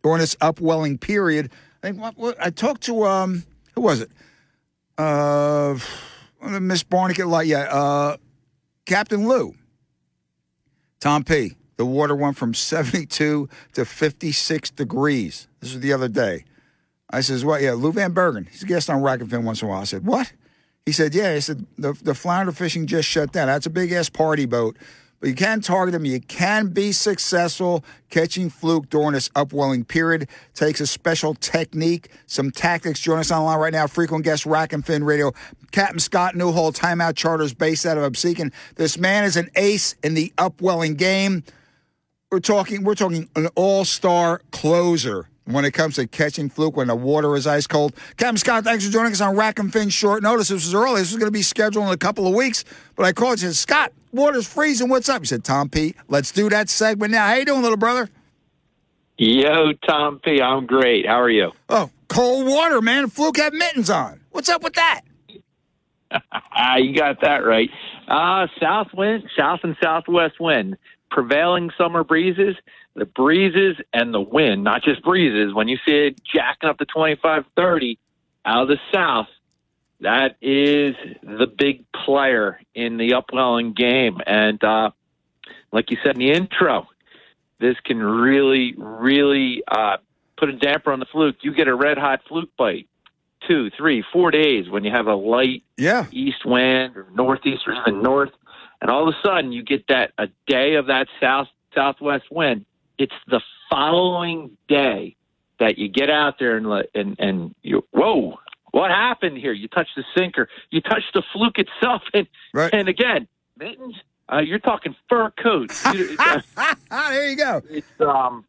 during this upwelling period. I think what, what, I talked to um who was it? Uh, Miss Barnegat, like yeah, uh, Captain Lou. Tom P. The water went from 72 to 56 degrees. This was the other day. I says, what? Yeah, Lou Van Bergen. He's a guest on Rack and Fin once in a while. I said, what? He said, "Yeah." He said the the flounder fishing just shut down. That's a big ass party boat, but you can target them. You can be successful catching fluke during this upwelling period. Takes a special technique, some tactics. Join us online right now. Frequent guest Rack and Fin Radio, Captain Scott Newhall, Timeout Charters, based out of Absecon. This man is an ace in the upwelling game. We're talking. We're talking an all-star closer when it comes to catching fluke when the water is ice cold. Captain Scott, thanks for joining us on Rack and Fin short notice. This was early. This was going to be scheduled in a couple of weeks, but I called you and said, Scott, water's freezing. What's up? He said, Tom P, let's do that segment now. How you doing, little brother? Yo, Tom P, I'm great. How are you? Oh, cold water, man. Fluke had mittens on. What's up with that? [LAUGHS] you got that right. Uh, south wind, south and southwest wind, prevailing summer breezes the breezes and the wind, not just breezes. When you see it jacking up to 25, 30 out of the south, that is the big player in the upwelling game. And uh, like you said in the intro, this can really, really uh, put a damper on the fluke. You get a red hot fluke bite two, three, four days when you have a light yeah. east wind or northeast or even north, and all of a sudden you get that a day of that south southwest wind. It's the following day that you get out there and and and you whoa what happened here? You touch the sinker. You touch the fluke itself. [LAUGHS] And right. and again mittens uh, you're talking fur coats. [LAUGHS] [LAUGHS] There you go. It's um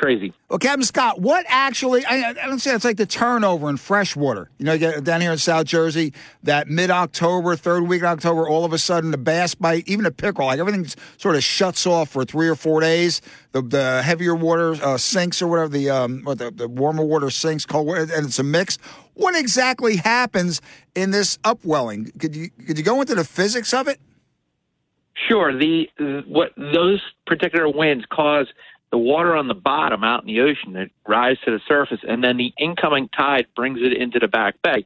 crazy. Well, Captain Scott, what actually, I, I don't say it's like the turnover in freshwater. You know, you get down here in South Jersey, that mid October, third week of October, all of a sudden the bass bite, even the pickerel, like everything sort of shuts off for three or four days. The, the heavier water uh, sinks or whatever, the, um, what the, the warmer water sinks, cold water, and it's a mix. What exactly happens in this upwelling? Could you, could you go into the physics of it? Sure. The what those particular winds cause the water on the bottom out in the ocean that rises to the surface, and then the incoming tide brings it into the back bay.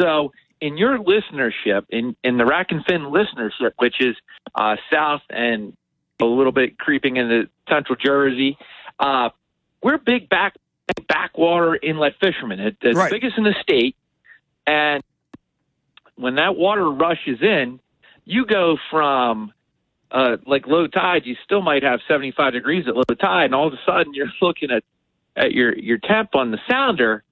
So, in your listenership, in in the Rack and Fin listenership, which is uh, south and a little bit creeping into central Jersey, uh, we're big back backwater inlet fishermen. It, it's right. the biggest in the state, and when that water rushes in, you go from uh, like low tide, you still might have 75 degrees at low tide, and all of a sudden [LAUGHS] you're looking at at your your temp on the sounder,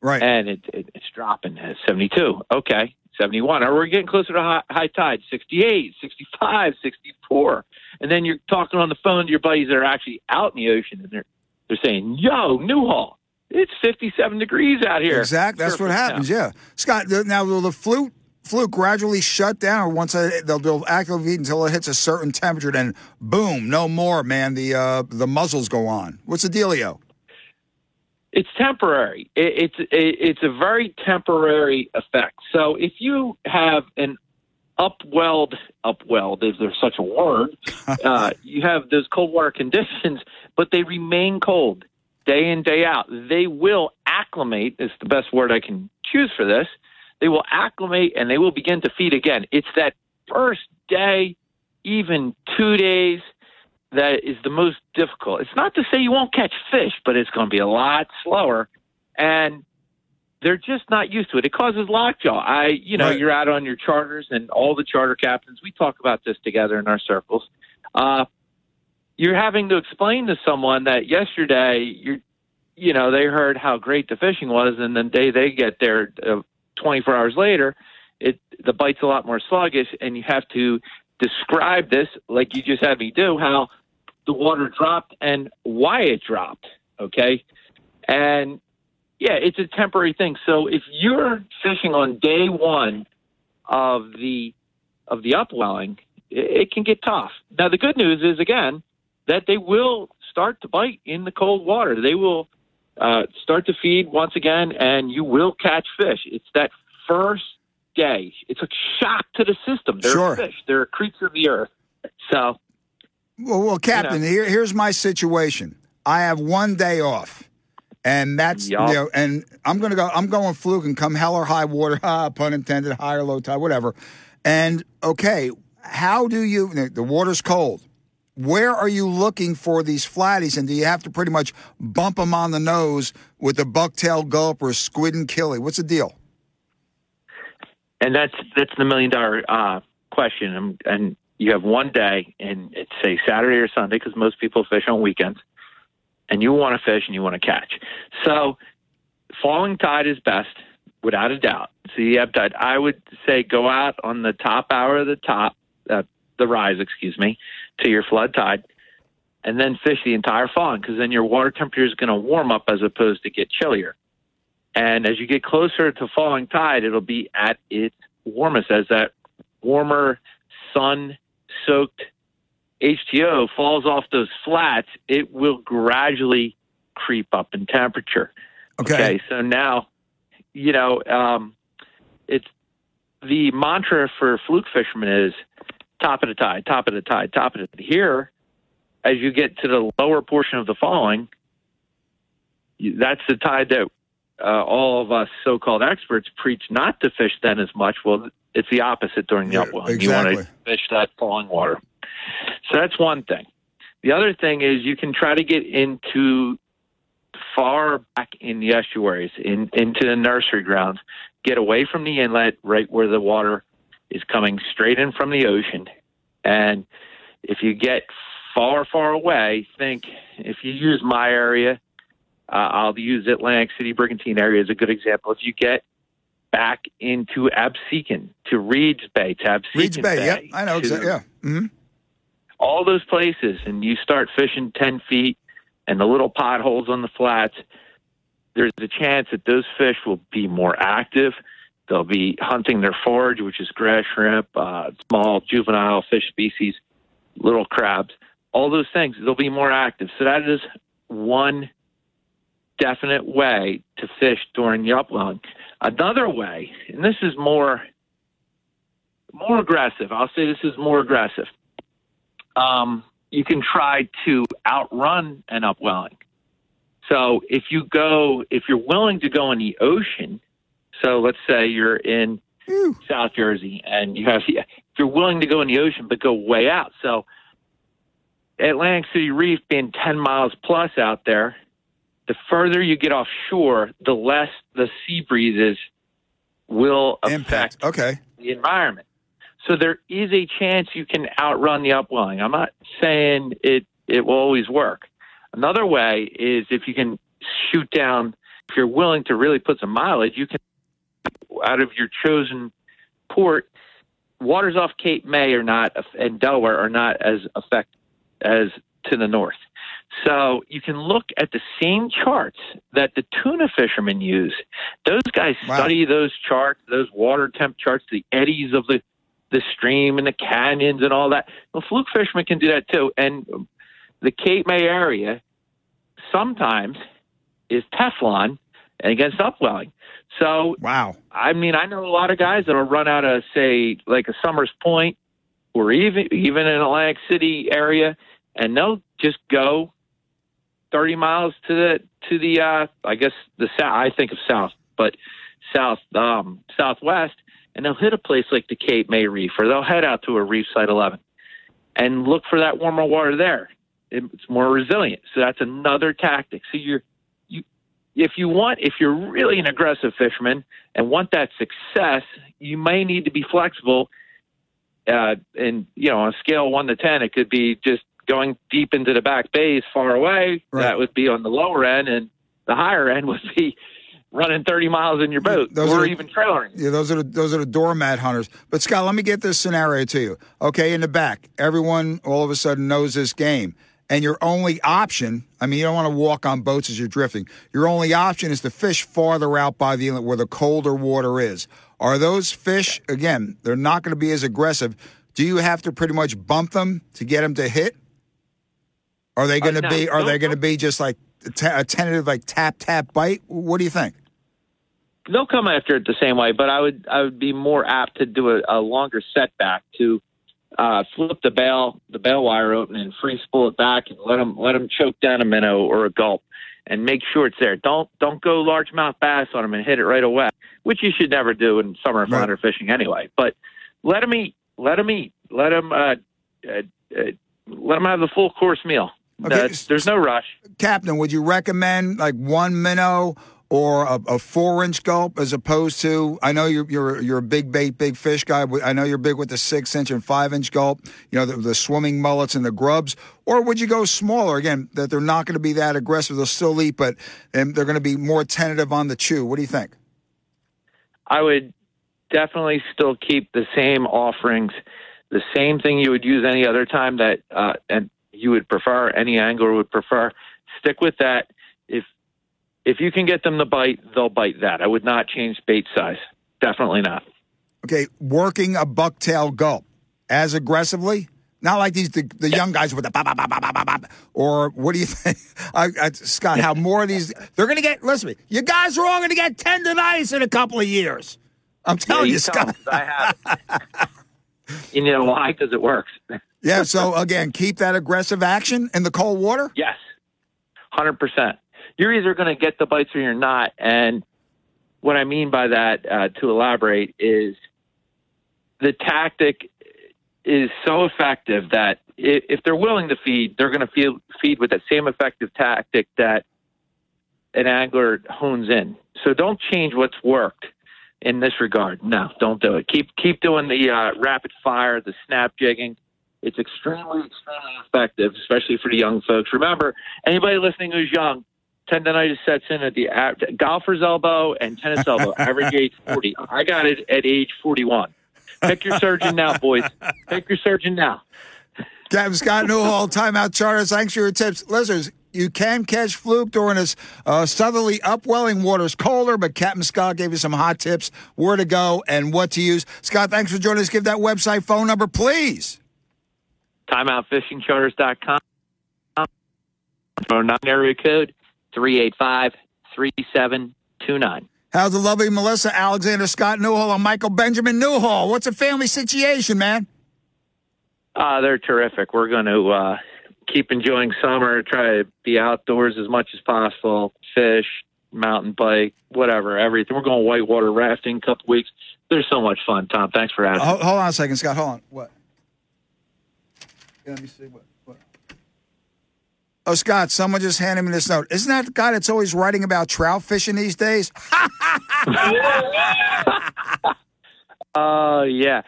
right? And it, it, it's dropping at 72. Okay, 71. Or we're getting closer to high, high tide, 68, 65, 64, and then you're talking on the phone to your buddies that are actually out in the ocean, and they're they're saying, "Yo, Newhall." It's 57 degrees out here. Exactly. That's what happens. Now. Yeah. Scott, now will the fluke fluke gradually shut down, once they'll, they'll actively until it hits a certain temperature, then boom, no more, man. The uh, the muzzles go on. What's the dealio? It's temporary. It, it's it, it's a very temporary effect. So if you have an upwelled, upwelled, is there such a word? [LAUGHS] uh, you have those cold water conditions, but they remain cold day in day out. They will acclimate. Is the best word I can choose for this they will acclimate and they will begin to feed again. It's that first day, even two days, that is the most difficult. It's not to say you won't catch fish, but it's going to be a lot slower. And they're just not used to it. It causes lockjaw. I, you know, right. you're out on your charters, and all the charter captains, we talk about this together in our circles. Uh, you're having to explain to someone that yesterday you're, you know, they heard how great the fishing was, and the day they get there, uh, 24 hours later, it the bite's a lot more sluggish, and you have to describe this like you just had me do how the water dropped and why it dropped. Okay, and yeah, it's a temporary thing. So if you're fishing on day one of the of the upwelling, it, it can get tough. Now the good news is again that they will start to bite in the cold water. They will uh, start to feed once again, and you will catch fish. It's that first day. It's a shock to the system. They're sure. fish. They're a creature of the earth. So, well, well Captain, you know. here, here's my situation. I have one day off, and that's yep. you know, and I'm gonna go. I'm going fluke and come hell or high water, [LAUGHS] ah, pun intended, high or low tide, whatever. And okay, how do you? The water's cold where are you looking for these flatties, and do you have to pretty much bump them on the nose with a bucktail gulp or a squid and killie? What's the deal? and that's that's the million dollar uh, question. And, and you have one day, and it's say Saturday or Sunday, because most people fish on weekends, and you want to fish and you want to catch. So, falling tide is best, without a doubt. So you have tide. I would say go out on the top hour of the top, uh, the rise, excuse me, to your flood tide, and then fish the entire falling, because then your water temperature is going to warm up as opposed to get chillier. And as you get closer to falling tide, it'll be at its warmest as that warmer sun soaked H2O falls off those flats, it will gradually creep up in temperature. Okay. okay so now, you know, um, it's the mantra for fluke fishermen is top of the tide, top of the tide, top of the tide. Here, as you get to the lower portion of the falling, that's the tide that uh, all of us so-called experts preach not to fish then as much. Well, it's the opposite during the Yeah, upwelling. exactly. You want to fish that falling water. So that's one thing. The other thing is you can try to get into far back in the estuaries, in, into the nursery grounds, get away from the inlet, right where the water is coming straight in from the ocean. And if you get far, far away, think if you use my area, uh, I'll use Atlantic City Brigantine area as a good example. If you get back into Absecon, to Reeds Bay, to Absecon Reeds Bay, Bay, yep, I know exactly. Yeah. hmm all those places, and you start fishing 10 feet and the little potholes on the flats, there's a chance that those fish will be more active. They'll be hunting their forage, which is grass shrimp, uh, small juvenile fish species, little crabs, all those things. They'll be more active. So that is one definite way to fish during the upwelling. Another way, and this is more more aggressive. I'll say this is more aggressive. Um, you can try to outrun an upwelling. So if you go, if you're willing to go in the ocean, so let's say you're in South Jersey and you have, if you're willing to go in the ocean but go way out, so Atlantic City Reef being 10 miles plus out there, the further you get offshore, the less the sea breezes will affect Okay. the environment. So there is a chance you can outrun the upwelling. I'm not saying it it will always work. Another way is if you can shoot down if you're willing to really put some mileage, you can out of your chosen port waters off Cape May are not and Delaware are not as effective as to the north. So you can look at the same charts that the tuna fishermen use. Those guys study those charts, those water temp charts, the eddies of the the stream and the canyons and all that. Well, fluke fishermen can do that too. And the Cape May area sometimes is Teflon against upwelling. So wow, I mean, I know a lot of guys that'll run out of say like a Somers Point or even even in Atlantic City area, and they'll just go thirty miles to the to the uh, I guess the south. I think of south, but south um, southwest, and they'll hit a place like the Cape May Reef, or they'll head out to a reef site eleven, and look for that warmer water there. It's more resilient, so that's another tactic. So you're you if you want if you're really an aggressive fisherman and want that success, you may need to be flexible. Uh, and you know, on a scale of one to ten, it could be just going deep into the back bays far away. That would be on the lower end, and the higher end would be running 30 miles in your boat Those or are- even trailering. Yeah, those are the, those are the doormat hunters. But Scott, let me get this scenario to you. Okay, in the back, everyone all of a sudden knows this game, and your only option. I mean, you don't want to walk on boats as you're drifting. Your only option is to fish farther out by the inlet where the colder water is. Are those fish again? They're not going to be as aggressive. Do you have to pretty much bump them to get them to hit? Are they uh, going to be? Are they going to be just like a a tentative, like tap tap bite? What do you think? They'll come after it the same way, but I would I would be more apt to do a, a longer setback to uh, flip the bail the bail wire open and free spool it back and let them let them choke down a minnow or a gulp and make sure it's there. Don't don't go largemouth bass on them and hit it right away, which you should never do in summer flounder fishing anyway. But let them eat, let them eat, let them uh, uh, uh, let them have the full course meal. Okay, Uh, there's no rush. Captain, would you recommend like one minnow or a, a four inch gulp as opposed to I know you're you're you're a big bait, big fish guy. I know you're big with the six inch and five inch gulp. You know the, the swimming mullets and the grubs. Or would you go smaller again? That they're not going to be that aggressive. They'll still eat, but and they're going to be more tentative on the chew. What do you think? I would definitely still keep the same offerings, the same thing you would use any other time that uh, and you would prefer, any angler would prefer. Stick with that. If you can get them to bite, they'll bite that. I would not change bait size. Definitely not. Okay, working a bucktail gulp as aggressively. Not like these the, the young guys with the bop, bop, bop, bop, bop, bop. or what do you [LAUGHS] think, I, I, Scott? How more of these? They're going to get. Listen to me. You guys are all going to get tendonitis in a couple of years. I'm telling Yeah, you, Scott. I have. [LAUGHS] you know why? Because it works. Yeah. So again, keep that aggressive action in the cold water. Yes, hundred percent. You're either going to get the bites or you're not. And what I mean by that, uh, to elaborate, is the tactic is so effective that if, they're willing to feed, they're going to feed with that same effective tactic that an angler hones in. So don't change what's worked in this regard. No, don't do it. Keep keep doing the uh, rapid fire, the snap jigging. It's extremely, extremely effective, especially for the young folks. Remember, anybody listening who's young, tendonitis sets in at the golfer's elbow and tennis elbow, average age 40. I got it at age 41. Pick your surgeon now, boys. Pick your surgeon now. Captain Scott Newhall, Timeout Charters. Thanks for your tips. Listeners, you can catch fluke during this uh, southerly upwelling waters colder, but Captain Scott gave you some hot tips, where to go and what to use. Scott, thanks for joining us. Give that website phone number, please. Timeoutfishingcharters.com. Phone number area code 385 3729. How's the lovely Melissa Alexander Scott Newhall and Michael Benjamin Newhall? What's a family situation, man? Uh, they're terrific. We're going to uh, keep enjoying summer, try to be outdoors as much as possible, fish, mountain bike, whatever, everything. We're going whitewater rafting a couple weeks. There's so much fun, Tom. Thanks for asking. Hold, hold on a second, Scott. Hold on. What? Let me see what. Oh, Scott, someone just handed me this note. Isn't that the guy that's always writing about trout fishing these days? [LAUGHS] Oh, yeah.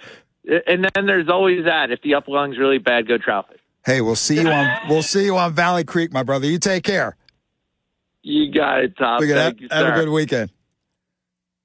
And then there's always that. If the upwelling's really bad, go trout fish. Hey, we'll see you on [LAUGHS] we'll see you on Valley Creek, my brother. You take care. You got it, Tom. Look at Thank that. you, Have sir. a good weekend.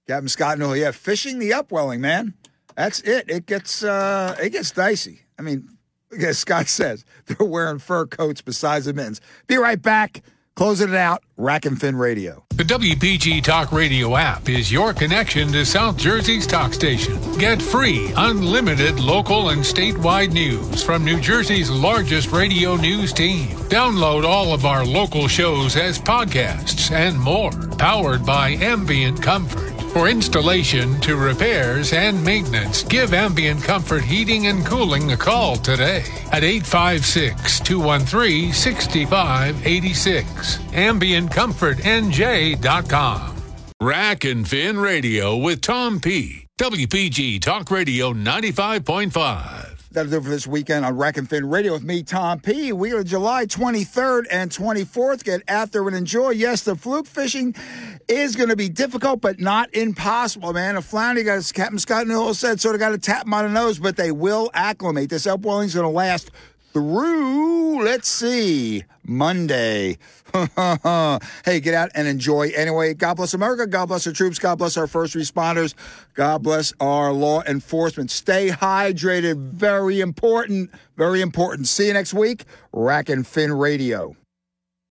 Captain Scott Newhall. Yeah, fishing the upwelling, man. That's it. It gets uh it gets dicey. I mean, as Scott says, they're wearing fur coats besides the mittens. Be right back. Closing it out. Rack and Fin Radio. The WPG Talk Radio app is your connection to South Jersey's talk station. Get free, unlimited local and statewide news from New Jersey's largest radio news team. Download all of our local shows as podcasts and more, powered by Ambient Comfort. For installation to repairs and maintenance, give Ambient Comfort Heating and Cooling a call today at 856 213 6586. AmbientComfortNJ.com. Rack and Fin Radio with Tom P. WPG Talk Radio 95.5. That'll do for this weekend on Rack and Fin Radio with me, Tom P. We are July 23rd and 24th. Get there and enjoy. Yes, the fluke fishing is going to be difficult, but not impossible, man. A flounder, got Captain Scott Newhall said, sort of got to tap on the nose, but they will acclimate. This upwelling's going to last through, let's see, Monday. [LAUGHS] hey, get out and enjoy anyway. God bless America. God bless our troops. God bless our first responders. God bless our law enforcement. Stay hydrated. Very important. Very important. See you next week. Rack and Fin Radio.